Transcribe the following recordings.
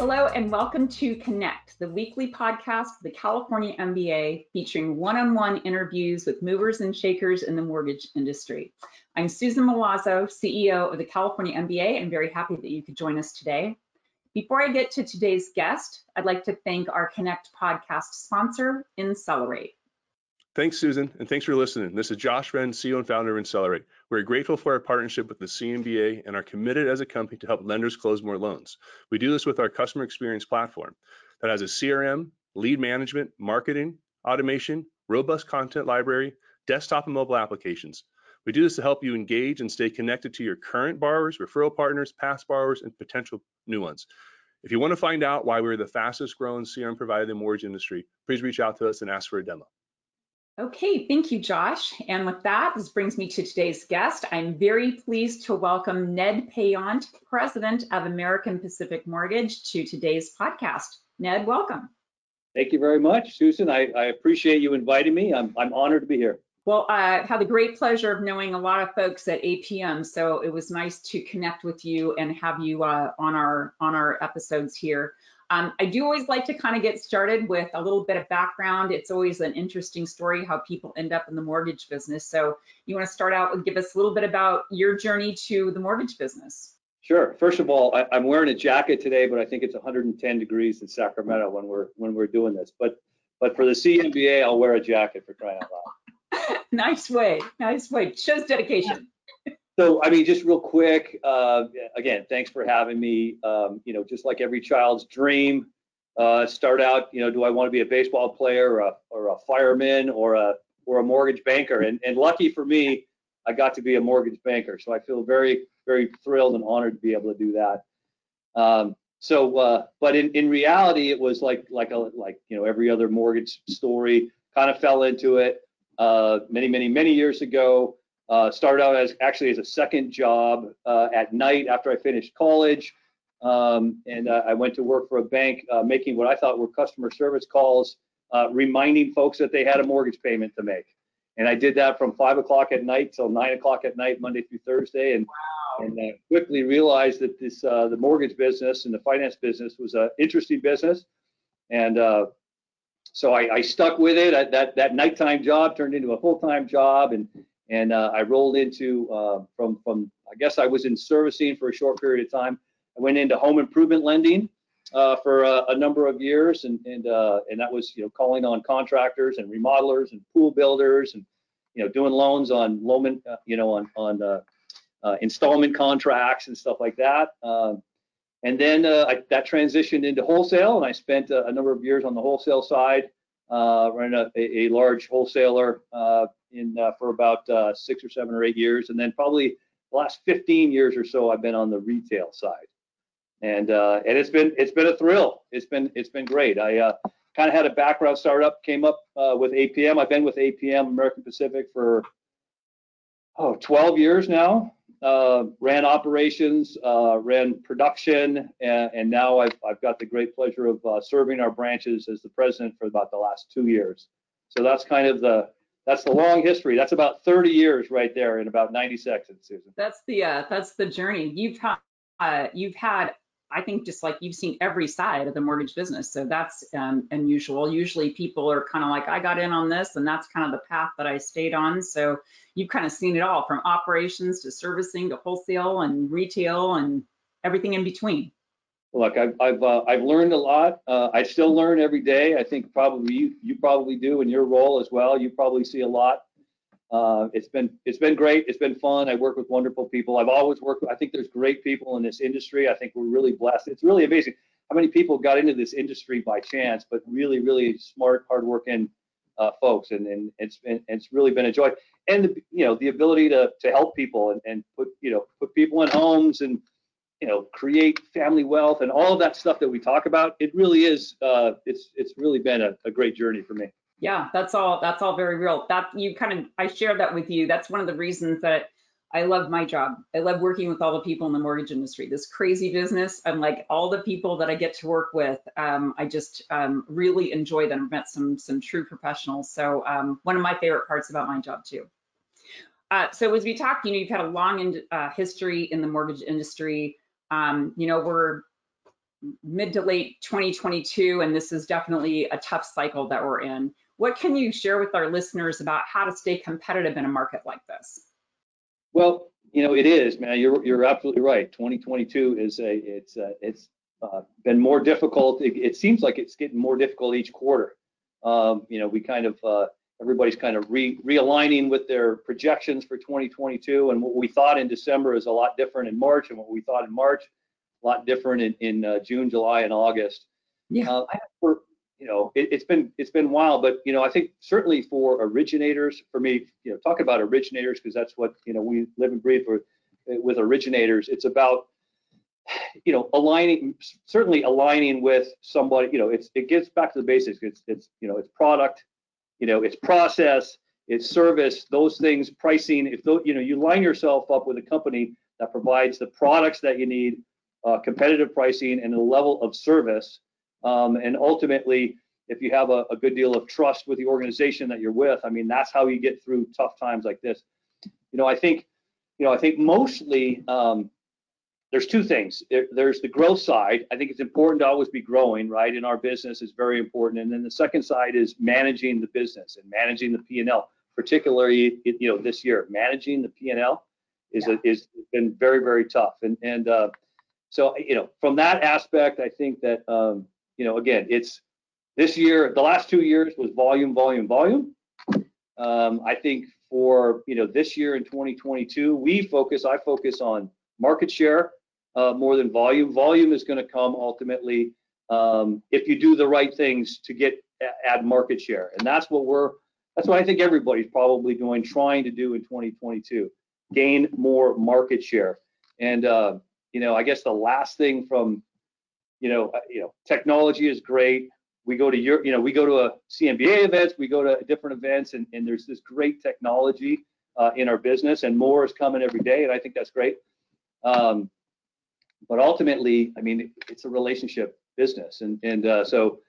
Hello and welcome to Connect, the weekly podcast of the California MBA featuring one-on-one interviews with movers and shakers in the mortgage industry. I'm Susan Milazzo, CEO of the California MBA. I'm very happy that you could join us today. Before I get to today's guest, I'd like to thank our Connect podcast sponsor, Insellerate. Thanks, Susan, and thanks for listening. This is Josh Wren, CEO and founder of Insellerate. We're grateful for our partnership with the CMBA and are committed as a company to help lenders close more loans. We do this with our customer experience platform that has a CRM, lead management, marketing, automation, robust content library, desktop and mobile applications. We do this to help you engage and stay connected to your current borrowers, referral partners, past borrowers, and potential new ones. If you want to find out why we're the fastest growing CRM provider in the mortgage industry, please reach out to us and ask for a demo. Okay, thank you, Josh. And with that, this brings me to today's guest. I'm very pleased to welcome Ned Payont, President of American Pacific Mortgage, to today's podcast. Ned, welcome. Thank you very much, Susan. I, I appreciate you inviting me. I'm, I'm honored to be here. Well, I had the great pleasure of knowing a lot of folks at APM, so it was nice to connect with you and have you uh, on our on our episodes here. Um, I do always like to kind of get started with a little bit of background. It's always an interesting story how people end up in the mortgage business. So you want to start out and give us a little bit about your journey to the mortgage business. Sure. First of all, I, am wearing a jacket today, but I think it's 110 degrees in Sacramento when we're when we're doing this. But but for the CMBA, I'll wear a jacket for crying out loud. nice way. Nice way. Shows dedication. So, I mean, just real quick, uh, again, thanks for having me. Um, you know, just like every child's dream, uh, start out, you know, do I want to be a baseball player or a, or a fireman or a or a mortgage banker? And, and lucky for me, I got to be a mortgage banker. So I feel very, very thrilled and honored to be able to do that. Um, so, uh, but in, in reality, it was like like a like you know every other mortgage story. Kind of fell into it uh, many, many, many years ago. Uh, started out as actually as a second job uh, at night after I finished college. Um, and uh, I went to work for a bank uh, making what I thought were customer service calls, uh, reminding folks that they had a mortgage payment to make. And I did that from five o'clock at night till nine o'clock at night, Monday through Thursday. And, wow. and quickly realized that this the mortgage business and the finance business was an interesting business. And so I, I, stuck with it. I, that that nighttime job turned into a full-time job, and and uh, I rolled into uh, from from I guess I was in servicing for a short period of time. I went into home improvement lending uh, for a, a, number of years, and and uh, and that was you know calling on contractors and remodelers and pool builders, and you know doing loans on loan uh, you know on on uh, installment contracts and stuff like that. And then I, that transitioned into wholesale, and I spent a, number of years on the wholesale side, running a, a, large wholesaler in uh, for about uh, six or seven or eight years, and then probably the last 15 years or so, I've been on the retail side, and uh, and it's been it's been a thrill. It's been it's been great. I uh, kind of had a background startup, came up uh, with APM. I've been with APM American Pacific for oh 12 years now. Uh, ran operations, ran production, and, and, now I've, I've got the great pleasure of serving our branches as the president for about the last two years. So that's kind of the that's the long history. That's about 30 years right there in about 90 seconds, Susan. That's the uh, that's the journey you've had. Uh, you've had, I think, just like you've seen every side of the mortgage business. So that's um, unusual. Usually, people are kind of like, I got in on this, and that's kind of the path that I stayed on. So you've kind of seen it all, from operations to servicing to wholesale and retail and everything in between. Look, I've I've, uh, I've learned a lot. Uh, I still learn every day. I think probably you you probably do in your role as well. You probably see a lot. Uh, it's been it's been great. It's been fun. I work with wonderful people. I've always worked. I think there's great people in this industry. I think we're really blessed. It's really amazing how many people got into this industry by chance, but really really smart, hardworking uh, folks, and and it's been it's really been a joy. And the, you know the ability to to help people and, and put you know put people in homes and you know, create family wealth and all that stuff that we talk about. It really is. Uh, it's it's really been a, a great journey for me. Yeah, that's all. That's all very real. That you kind of I shared that with you. That's one of the reasons that I love my job. I love working with all the people in the mortgage industry. This crazy business, and like all the people that I get to work with, um, I just um, really enjoy them. I've met some some true professionals. So um, one of my favorite parts about my job too. Uh, so as we talked, you know, you've had a long in, uh, history in the mortgage industry. Um, you know, we're mid to late 2022, and this is definitely a tough cycle that we're in. What can you share with our listeners about how to stay competitive in a market like this? Well, you know, it is, man. You're you're absolutely right. 2022 is a it's uh, it's uh, been more difficult. It, it, seems like it's getting more difficult each quarter. Um, you know, we kind of uh, everybody's kind of re, realigning with their projections for 2022, and what we thought in December is a lot different in March, and what we thought in March, a lot different in, in uh, June, July, and August. Yeah. Uh, for you know, it, has been it's been wild, but you know, I think certainly for originators, for me, you know, talk about originators because that's what you know we live and breathe for with originators. It's about you know aligning certainly aligning with somebody. You know, it's it gets back to the basics. It's it's you know it's product, you know it's process, it's service, those things, pricing. If those, you know you line yourself up with a company that provides the products that you need, uh, competitive pricing, and a level of service um, and ultimately, if you have a, a, good deal of trust with the organization that you're with, I mean, that's how you get through tough times like this. You know, I think, you know, I think mostly um, there's two things. There's the growth side. I think it's important to always be growing, right? In our business is very important. And then the second side is managing the business and managing the P&L, particularly, you know, this year, managing the P&L is yeah. a, is been very very tough. And and uh, so you know, from that aspect, I think that um, you know, again, it's this year, the last two years was volume, volume, volume. Um, I think for you know this year in 2022, we focus. I focus on market share uh, more than volume. Volume is going to come ultimately um, if you do the right things to get add market share, and that's what we're. That's what I think everybody's probably doing, trying to do in 2022, gain more market share. And uh, you know, I guess the last thing from you know, uh, you know, technology is great. We go to your, you know, we go to a CMBA events, we go to different events, and, and there's this great technology uh, in our business, and more is coming every day, and I think that's great. Um, but ultimately, I mean, it's a relationship business, and and uh, so,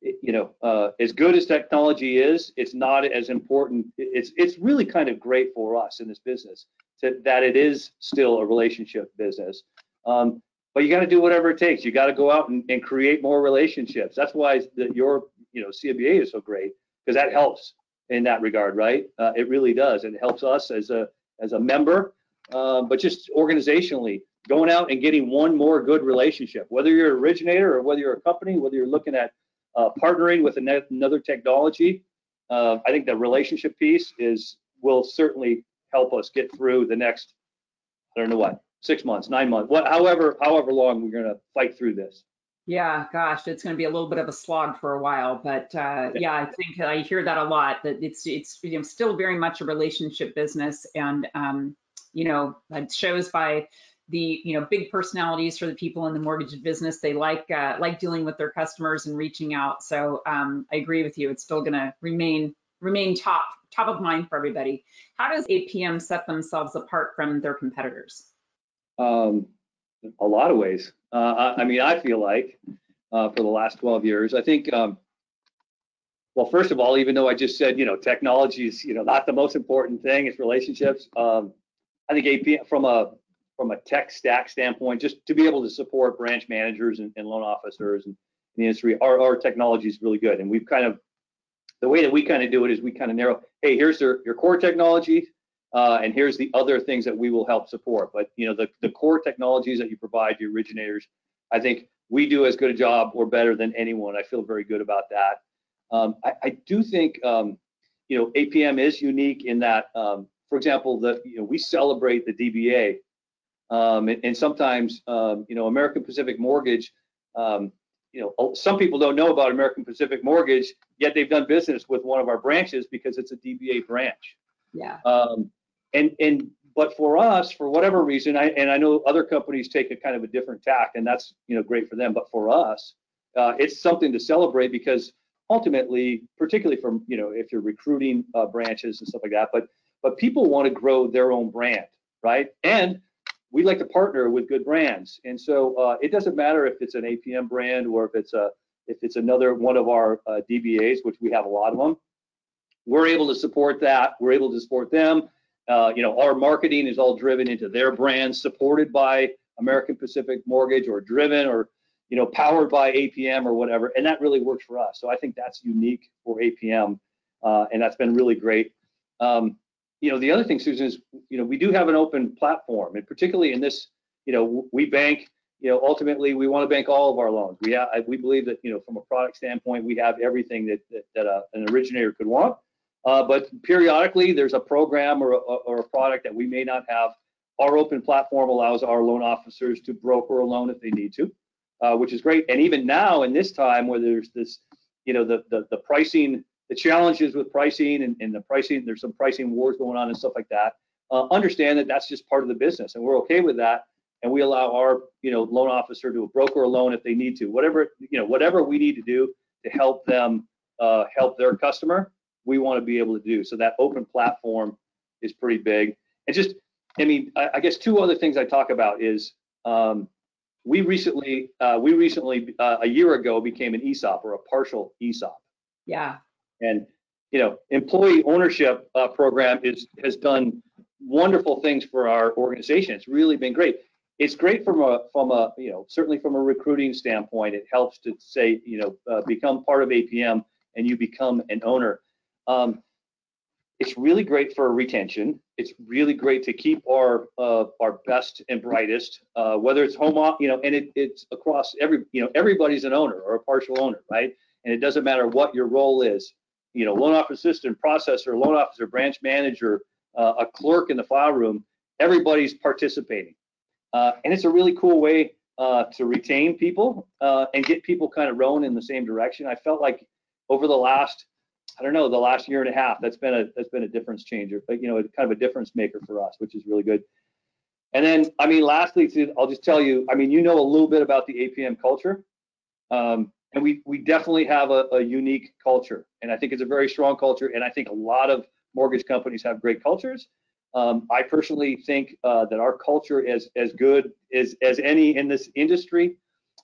you know, uh, as good as technology is, it's not as important. It's it's really kind of great for us in this business to, that it is still a relationship business. Um, but you got to do whatever it takes. You got to go out and, and, create more relationships. That's why the, your you know CMBA is so great because that helps in that regard, right? Uh, it really does. It helps us as a as a member, uh, but just organizationally going out and getting one more good relationship. Whether you're an originator or whether you're a company, whether you're looking at uh, partnering with another technology, uh, I think the relationship piece is will certainly help us get through the next I don't know what six months, nine months, what, however, however long we're going to fight through this. Yeah, gosh, it's going to be a little bit of a slog for a while, but uh, yeah, I think I hear that a lot. That it's it's you know, still very much a relationship business, and um, you know, it shows by the you know big personalities for the people in the mortgage business. They like uh, like dealing with their customers and reaching out. So um, I agree with you. It's still going to remain remain top top of mind for everybody. How does APM set themselves apart from their competitors? Um, a lot of ways. Uh, I, I, mean, I feel like uh, for the last 12 years, I think. Um, well, first of all, even though I just said, you know, technology is, you know, not the most important thing, it's relationships. Um, I think AP from a from a tech stack standpoint, just to be able to support branch managers and, and loan officers and the industry, our, our technology is really good. And we've kind of the way that we kind of do it is we kind of narrow, hey, here's your, your core technology, uh, and here's the other things that we will help support. But you know, the, the core technologies that you provide to originators, I think we do as good a job or better than anyone. I feel very good about that. Um, I, I, do think um, you know APM is unique in that, um, for example, the you know we celebrate the DBA, um, and, and, sometimes um, you know American Pacific Mortgage. Um, you know, some people don't know about American Pacific Mortgage, yet they've done business with one of our branches because it's a DBA branch. Yeah. Um, and and but for us, for whatever reason, I and I know other companies take a kind of a different tack, and that's you know great for them. But for us, uh, it's something to celebrate because ultimately, particularly from you know if you're recruiting uh, branches and stuff like that, but but people want to grow their own brand. right? And we like to partner with good brands, and so uh, it doesn't matter if it's an APM brand or if it's a if it's another one of our uh, DBAs, which we have a lot of them. We're able to support that. We're able to support them. Uh, you know, our marketing is all driven into their brands, supported by American Pacific Mortgage, or driven, or you know, powered by APM or whatever, and that really works for us. So I think that's unique for APM, uh, and that's been really great. Um, you know, the other thing, Susan, is you know we do have an open platform, and particularly in this, you know, we bank. You know, ultimately, we want to bank all of our loans. We we believe that you know, from a product standpoint, we have everything that that, that a, an originator could want. Uh, but periodically, there's a program or a, or a product that we may not have. Our open platform allows our loan officers to broker a loan if they need to, uh, which is great. And even now, in this time where there's this, you know, the the, the pricing the challenges with pricing and, and, the pricing, there's some pricing wars going on and stuff like that. Uh, understand that that's just part of the business, and we're okay with that. And we allow our, you know, loan officer to broker a loan if they need to. Whatever, you know, whatever we need to do to help them uh, help their customer, we want to be able to do. So that open platform is pretty big. And just, I mean, I, I guess two other things I talk about is um, we recently, uh, we recently uh, a year ago became an ESOP or a partial ESOP. Yeah. And you know, employee ownership uh, program is has done wonderful things for our organization. It's really been great. It's great from a from a you know certainly from a recruiting standpoint. It helps to say you know uh, become part of APM and you become an owner. Um, it's really great for retention. It's really great to keep our uh, our best and brightest, uh, whether it's home you know, and it, it's across every, you know, everybody's an owner or a partial owner, right? And it doesn't matter what your role is you know, loan officer assistant, processor, loan officer, branch manager, uh, a clerk in the file room, everybody's participating. Uh, and it's a really cool way uh, to retain people uh, and get people kind of rowing in the same direction. I felt like over the last, I don't know, the last year and a half, that's been a that's been a difference changer, but you know, kind of a difference maker for us, which is really good. And then, I mean, lastly, I'll just tell you, I mean, you know a little bit about the APM culture. Um, and we we definitely have a, a, unique culture, and I think it's a very strong culture. And I think a lot of mortgage companies have great cultures. Um, I personally think uh, that our culture is as good as as any in this industry,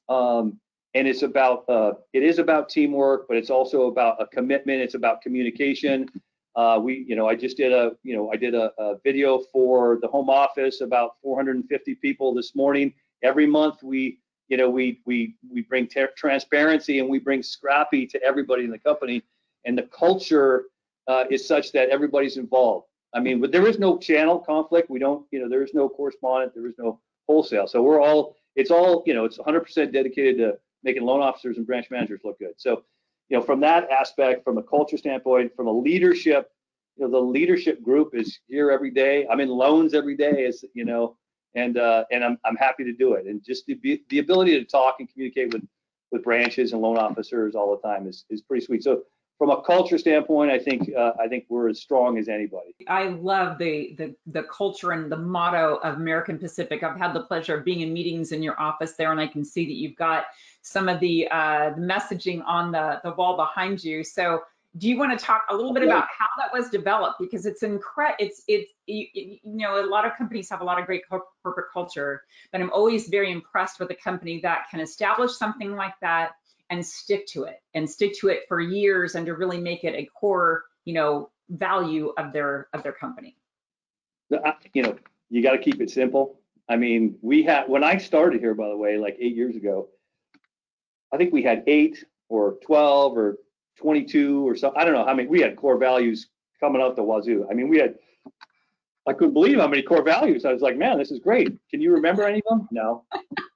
um, and it's about uh, it is about teamwork, but it's also about a commitment. It's about communication. Uh, we, you know, I just did a, you know, I did a, a video for the home office about 450 people this morning. Every month we you know, we we we bring transparency and we bring scrappy to everybody in the company, and the culture uh, is such that everybody's involved. I mean, but there is no channel conflict. We don't, you know, there is no correspondent, there is no wholesale. So we're all, it's all, you know, it's 100% dedicated to making loan officers and branch managers look good. So, you know, from that aspect, from a culture standpoint, from a leadership, you know, the leadership group is here every day. I'm in loans every day. as you know, and uh, and I'm I'm happy to do it. And just the the ability to talk and communicate with with branches and loan officers all the time is is pretty sweet. So from a culture standpoint, I think uh, I think we're as strong as anybody. I love the, the the culture and the motto of American Pacific. I've had the pleasure of being in meetings in your office there, and I can see that you've got some of the uh, the messaging on the the wall behind you. So do you want to talk a little bit about how that was developed? Because it's incredible it's it's you, you, know a lot of companies have a lot of great corporate culture but i'm always very impressed with a company that can establish something like that and stick to it and stick to it for years and to really make it a core you know value of their of their company. You know you got to keep it simple. I mean we had when i started here by the way like eight years ago i think we had eight or 12 or 22 or something. I don't know how many. We had core values coming out the wazoo. I mean, we had. I couldn't believe how many core values. I was like, man, this is great. Can you remember any of them? No.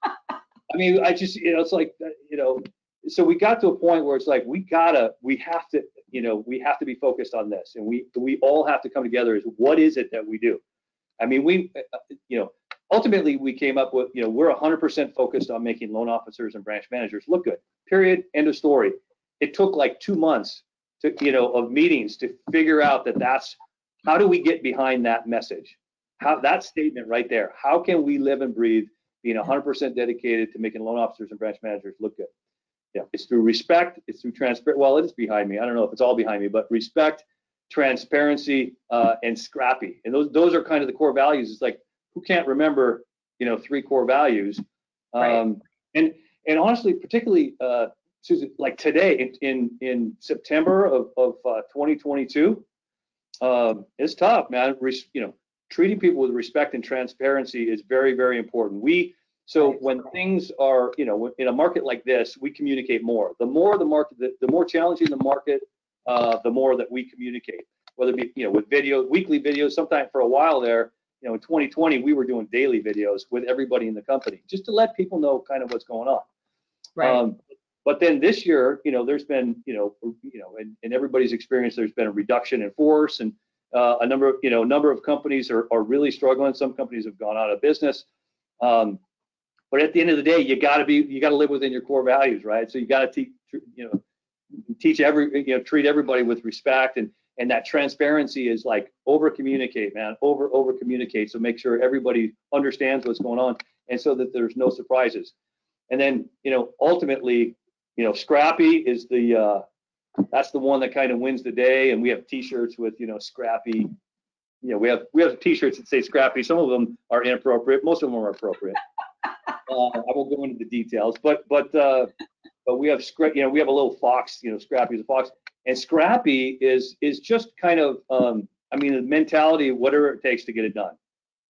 I mean, I just, you know, it's like, you know, so we got to a point where it's like we gotta, we have to, you know, we have to be focused on this, and we we all have to come together. Is what is it that we do? I mean, we, uh, you know, ultimately we came up with, you know, we're 100% focused on making loan officers and branch managers look good. Period. End of story it took like two months to you know of meetings to figure out that that's how do we get behind that message how that statement right there how can we live and breathe being 100% dedicated to making loan officers and branch managers look good yeah it's through respect it's through transparent well it is behind me i don't know if it's all behind me but respect transparency uh, and scrappy and those those are kind of the core values it's like who can't remember, you know, three core values? Right. Um, and and honestly, particularly uh, Susan, like today in in, September of of uh, 2022, um, it's tough, man. Res, you know, treating people with respect and transparency is very very important. We so Right. when things are, you know, in a market like this, we communicate more. The more the market, the, the more challenging the market, uh, the more that we communicate. Whether it be, you know, with video, weekly videos. Sometime for a while there, you know, in 2020, we were doing daily videos with everybody in the company, just to let people know kind of what's going on. Right. Um, but then this year, you know, there's been, you know, you know, in, in everybody's experience, there's been a reduction in force, and uh, a number of, you know, a number of companies are, are really struggling. Some companies have gone out of business. Um, but at the end of the day, you got to be, you got to live within your core values, right? So you got to teach, you know, teach every, you know, treat everybody with respect, and and that transparency is like over communicate, man, over over communicate. So make sure everybody understands what's going on, and so that there's no surprises. And then, you know, ultimately, you know, Scrappy is the uh, that's the one that kind of wins the day. And we have T-shirts with you know Scrappy. You know, we have we have T-shirts that say Scrappy. Some of them are inappropriate. Most of them are appropriate. uh, I won't go into the details, but but uh, but we have Scra- you know we have a little fox. You know, Scrappy is a fox, and Scrappy is is just kind of um, I mean the mentality whatever it takes to get it done.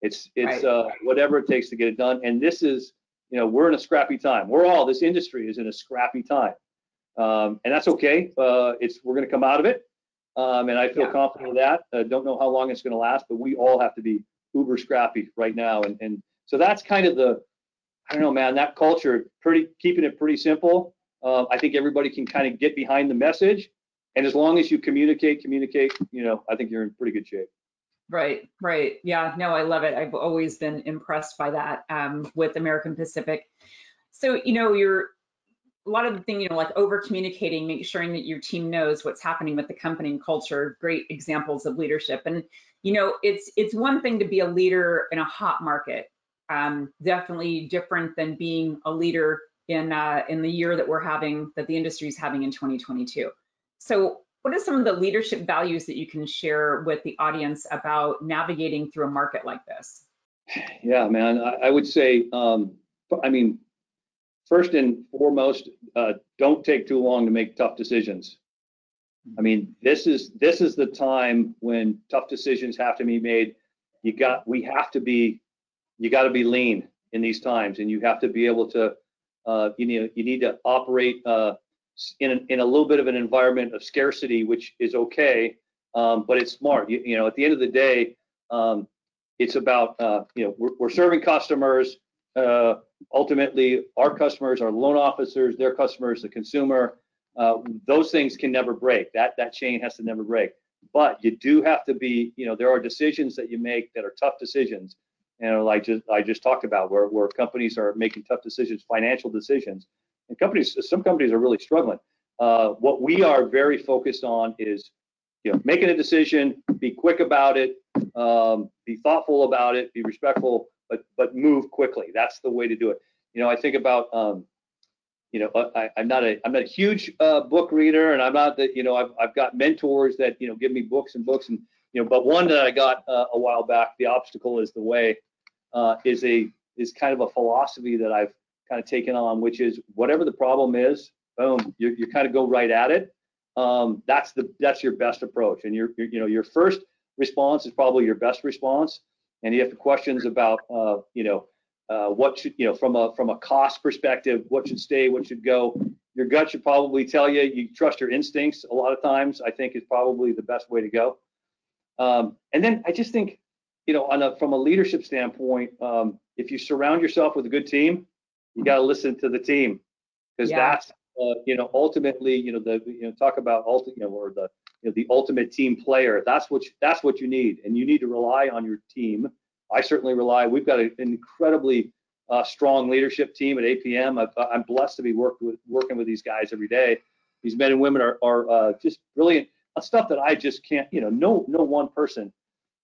It's it's Right. uh, whatever it takes to get it done, and this is you know we're in a scrappy time. We're all this industry is in a scrappy time, um, and that's okay. Uh, it's we're going to come out of it, um, and I feel Yeah. confident of that. Uh, don't know how long it's going to last, but we all have to be uber scrappy right now, and and so that's kind of the I don't know, man. That culture, pretty keeping it pretty simple. Um, I think everybody can kind of get behind the message, and as long as you communicate, communicate, you know, I think you're in pretty good shape. Right, right. Yeah, no, I love it. I've always been impressed by that um, with American Pacific. So, you know, you're a lot of the thing, you know, like over communicating, make sure that your team knows what's happening with the company and culture, great examples of leadership. And, you know, it's it's one thing to be a leader in a hot market. Um, definitely different than being a leader in uh, in the year that we're having, that the industry is having in 2022. So what are some of the leadership values that you can share with the audience about navigating through a market like this? Yeah, man. I, I would say, um, I mean, first and foremost, uh, don't take too long to make tough decisions. I mean, this is this is the time when tough decisions have to be made. You got we have to be you got to be lean in these times, and you have to be able to uh, you need you need to operate uh, in a, in a little bit of an environment of scarcity, which is okay, um, but it's smart. You, you know, at the end of the day, um, it's about uh, you know we're, we're serving customers. Uh, ultimately, our customers our loan officers. Their customers, the consumer. Uh, those things can never break. That that chain has to never break. But you do have to be. You know, there are decisions that you make that are tough decisions. And like just I just talked about, where where companies are making tough decisions, financial decisions, and companies. Some companies are really struggling. Uh, what we are very focused on is you know, making a decision, be quick about it, um, be thoughtful about it, be respectful, but but move quickly. That's the way to do it. You know, I think about, um, you know, I, I'm not a I'm not a huge uh, book reader, and I'm not that you know I've I've got mentors that you know give me books and books and you know, but one that I got uh, a while back, the obstacle is the way, uh, is a is kind of a philosophy that I've kind of taken on, which is whatever the problem is, boom, you you kind of go right at it. Um, that's the that's your best approach. And your, your you know your first response is probably your best response. And you have questions about uh, you know uh, what should you know from a from a cost perspective what should stay what should go your gut should probably tell you you trust your instincts a lot of times i think is probably the best way to go. Um, and then i just think you know on a from a leadership standpoint um, if you surround yourself with a good team you got to listen to the team because Yeah. that's uh, you know, ultimately, you know, the you know, talk about ulti, you know, or the you know, the ultimate team player. That's what you, that's what you need, and you need to rely on your team. I certainly rely. We've got an incredibly uh, strong leadership team at APM. I've, I'm blessed to be worked with working with these guys every day. These men and women are are uh, just brilliant. Stuff that I just can't, you know, no no one person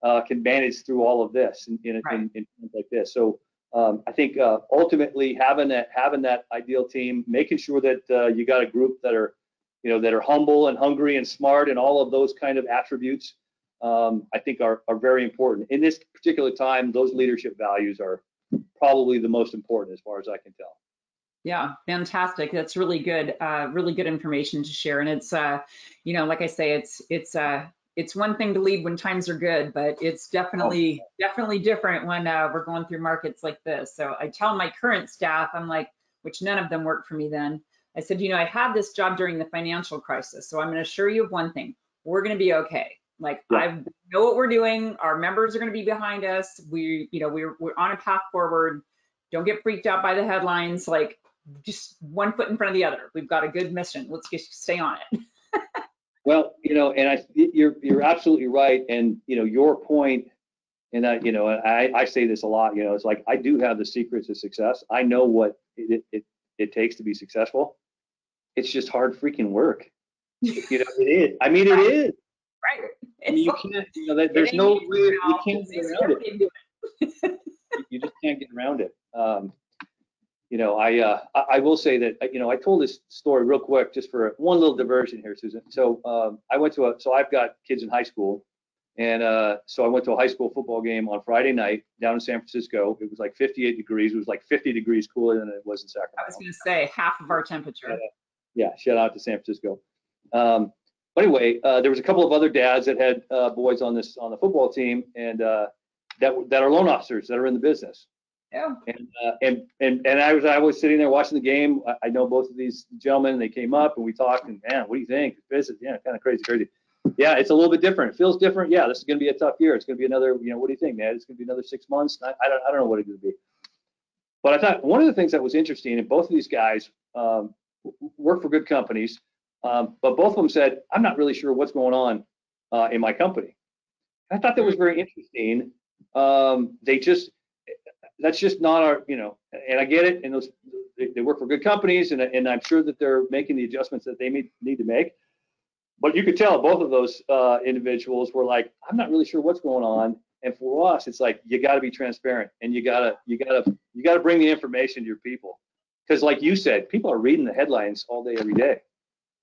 uh, can manage through all of this in in, Right. in, in times like this. So um, I think uh, ultimately having that having that ideal team, making sure that uh, you got a group that are, you know, that are humble and hungry and smart and all of those kind of attributes, um, I think are, are very important. In this particular time, those leadership values are probably the most important as far as I can tell. Yeah, fantastic. That's really good, uh, really good information to share. And it's, uh, you know, like I say, it's, it's, uh, it's one thing to lead when times are good, but it's definitely, oh. definitely different when uh, we're going through markets like this. So I tell my current staff, I'm like, which none of them worked for me then. I said, you know, I had this job during the financial crisis. So I'm going to assure you of one thing. We're going to be okay. Like yeah. I know what we're doing. Our members are going to be behind us. We, you know, we're, we're on a path forward. Don't get freaked out by the headlines. Like just one foot in front of the other. We've got a good mission. Let's just stay on it. Well, you know, and I, you're, you're absolutely right. And, you know, your point, and I, you know, I, I say this a lot, you know, it's like, I do have the secrets of success. I know what it, it, it takes to be successful it's just hard freaking work. you know, it is. I mean, it is. Right. I mean, you can't, you know, there's no way, you can't get around it. you just can't get around it. Um, you know, I, uh, I will say that, you know, I told this story real quick just for one little diversion here, Susan. So um, I went to a, so I've got kids in high school. And uh, so I went to a high school football game on Friday night down in San Francisco. It was like 58 degrees. It was like 50 degrees cooler than it was in Sacramento. I was going to say half of our temperature yeah, shout out to San Francisco. Um, but anyway, uh, there was a couple of other dads that had uh, boys on this on the football team, and uh, that that are loan officers that are in the business. Yeah. And uh, and and and I was I was sitting there watching the game. I, I know both of these gentlemen. They came up and we talked. And man, what do you think? Business, yeah, kind of crazy, crazy. Yeah, it's a little bit different. It feels different. Yeah, this is going to be a tough year. It's going to be another. You know, what do you think, man? It's going to be another six months. I, I don't I don't know what it's going to be. But I thought one of the things that was interesting, and both of these guys um, work for good companies, um, but both of them said, I'm not really sure what's going on uh, in my company. I thought that was very interesting. Um, they just, that's just not our, you know, and I get it. And those, they, they work for good companies, and, and I'm sure that they're making the adjustments that they may, need to make. But you could tell both of those uh, individuals were like, I'm not really sure what's going on. And for us, it's like you got to be transparent, and you gotta, you gotta, you gotta bring the information to your people because like you said, people are reading the headlines all day, every day.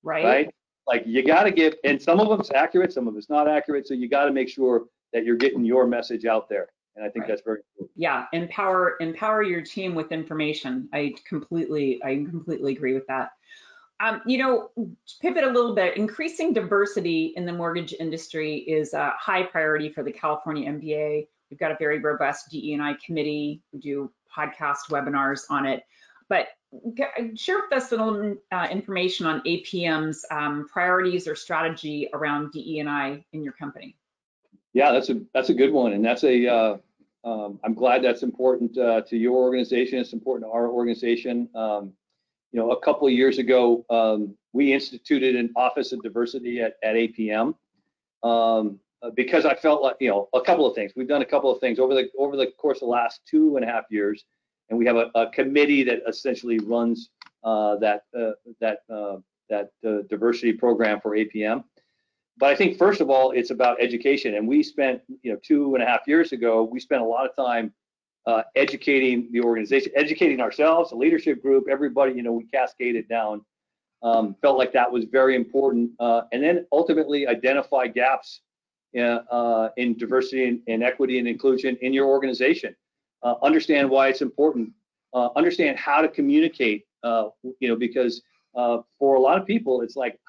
Right. Right. Like you got to give, and some of them's accurate, some of it's not accurate. So you got to make sure that you're getting your message out there. And I think right. that's very important. Yeah. Empower, empower your team with information. I completely, I completely agree with that. Um, you know, pivot a little bit. Increasing diversity in the mortgage industry is a high priority for the California MBA. We've got a very robust DE&I committee. We do podcast webinars on it. But share with us some uh, information on APM's um, priorities or strategy around DE&I in your company. Yeah, that's a that's a good one, and that's a. Uh, um, I'm glad that's important uh, to your organization. It's important to our organization. Um, you know, a couple of years ago, um, we instituted an Office of Diversity at, at APM um, because I felt like you know a couple of things. We've done a couple of things over the over the course of the last two and a half years and we have a, a committee that essentially runs uh, that uh, that uh, that uh, diversity program for APM. But I think first of all, it's about education, and we spent you know two and a half years ago, we spent a lot of time uh, educating the organization, educating ourselves, the leadership group, everybody. You know, we cascaded down. Um, felt like that was very important, uh, and then ultimately identify gaps in, in diversity and, and equity and inclusion in your organization uh, understand why it's important, uh, understand how to communicate, uh, you know, because uh, for a lot of people, it's like,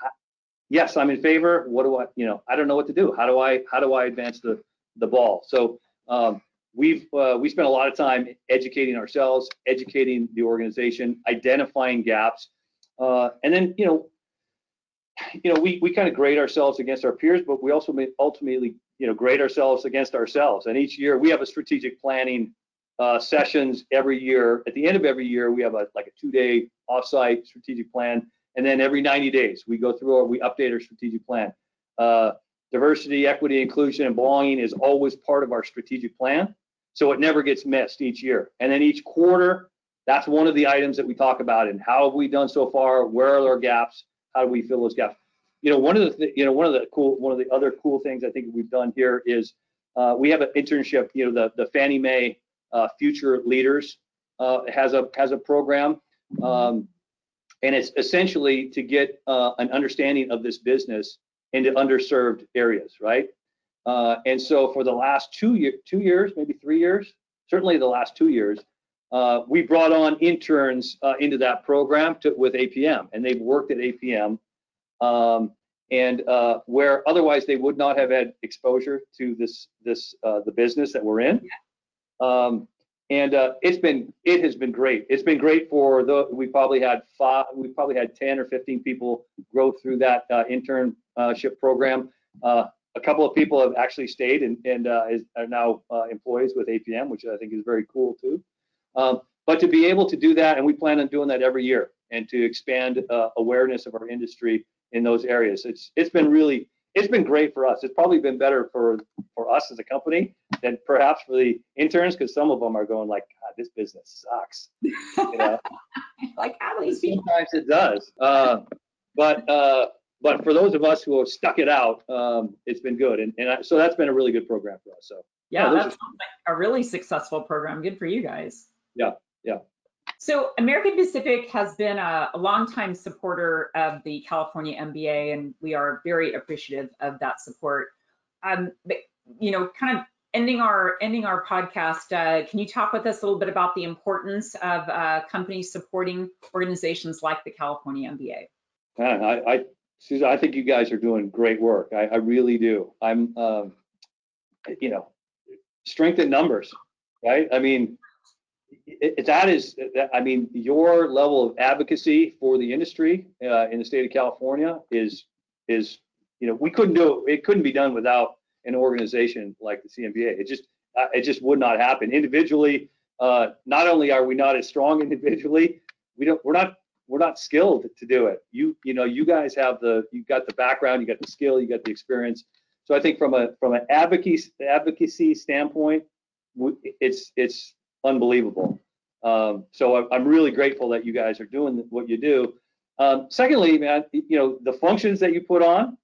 yes, I'm in favor. What do I, you know, I don't know what to do. How do I, how do I advance the, the ball? So um, we've, uh, we spent a lot of time educating ourselves, educating the organization, identifying gaps, uh, and then, you know, you know, we, we kind of grade ourselves against our peers, but we also ultimately, you know, grade ourselves against ourselves. And each year we have a strategic planning uh, sessions every year. At the end of every year, we have a like a two-day offsite strategic plan, and then every 90 days we go through or we update our strategic plan. Uh, diversity, equity, inclusion, and belonging is always part of our strategic plan, so it never gets missed each year. And then each quarter, that's one of the items that we talk about. And how have we done so far? Where are our gaps? How do we fill those gaps? You know, one of the th- you know one of the cool one of the other cool things I think we've done here is uh, we have an internship. You know, the the Fannie Mae uh, Future Leaders uh, has a has a program, um, and it's essentially to get uh, an understanding of this business into underserved areas, right? Uh, and so for the last two year, two years, maybe three years, certainly the last two years, uh, we brought on interns uh, into that program to, with APM, and they've worked at APM, um, and uh, where otherwise they would not have had exposure to this this uh, the business that we're in. Um, and uh, it's been it has been great. It's been great for the we probably had five we probably had 10 or 15 people grow through that uh, internship program. Uh, a couple of people have actually stayed and, and uh, is, are now uh, employees with APM, which I think is very cool too. Um, but to be able to do that, and we plan on doing that every year, and to expand uh, awareness of our industry in those areas, it's it's been really it's been great for us. It's probably been better for for us as a company than perhaps for the interns because some of them are going like, God, this business sucks. You know? like how these people? Sometimes it does. Uh, but uh, but for those of us who have stuck it out, um, it's been good, and and I, so that's been a really good program for us. So Yeah, Yeah, those that sounds like a really successful program. Good for you guys. Yeah, yeah. So American Pacific has been a, a longtime supporter of the California MBA, and we are very appreciative of that support. Um, but, you know, kind of ending our ending our podcast. Uh, can you talk with us a little bit about the importance of uh, companies supporting organizations like the California MBA? Man, I, I, Susan, I think you guys are doing great work. I, I really do. I'm, um, you know, strength in numbers, right? I mean, it, that is, I mean, your level of advocacy for the industry uh, in the state of California is, is, you know, we couldn't do it. It couldn't be done without an organization like the CMBA. It just, uh, it just would not happen individually. Uh, not only are we not as strong individually, we don't, we're not we're not skilled to do it. You you know you guys have the you've got the background, you got the skill, you got the experience. So I think from a from an advocacy advocacy standpoint, it's it's unbelievable. Um, so I'm really grateful that you guys are doing what you do. Um, secondly, man, you know the functions that you put on,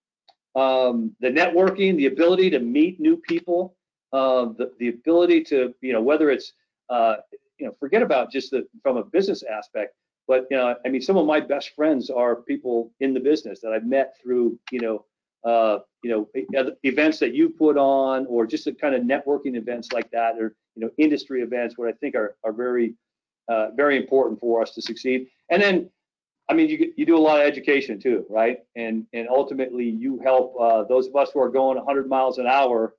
um, the networking, the ability to meet new people, uh, the the ability to you know whether it's uh, you know forget about just the from a business aspect but you know, I mean, some of my best friends are people in the business that I've met through, you know, uh, you know, events that you put on, or just the kind of networking events like that, or you know, industry events, what I think are are very, uh, very important for us to succeed. And then, I mean, you you do a lot of education too, right? And and ultimately, you help uh, those of us who are going 100 miles an hour.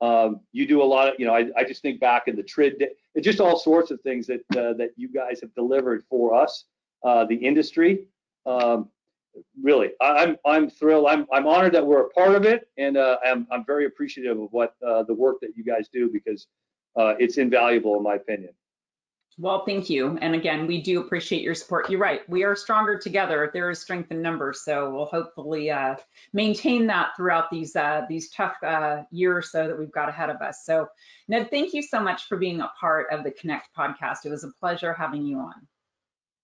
Um, you do a lot of, you know, I, I just think back in the TRID, just all sorts of things that uh, that you guys have delivered for us uh, the industry. Um, really, I, am I'm thrilled. I'm I'm honored that we're a part of it, and uh, I'm I'm very appreciative of what uh, the work that you guys do because uh, it's invaluable in my opinion. Well, thank you. And again, we do appreciate your support. You're right. We are stronger together. There is strength in numbers. So we'll hopefully uh, maintain that throughout these uh, these tough uh, year or so that we've got ahead of us. So Ned, thank you so much for being a part of the Connect podcast. It was a pleasure having you on.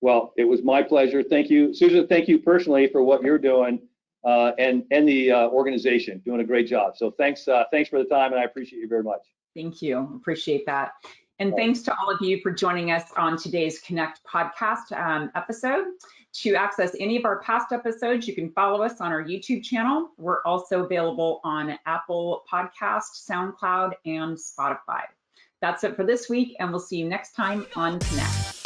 Well, it was my pleasure. Thank you, Susan. Thank you personally for what you're doing, uh, and and the uh, organization doing a great job. So thanks, uh, thanks for the time, and I appreciate you very much. Thank you. Appreciate that. And thanks to all of you for joining us on today's Connect podcast um, episode. To access any of our past episodes, you can follow us on our YouTube channel. We're also available on Apple Podcast, SoundCloud, and Spotify. That's it for this week, and we'll see you next time on Connect.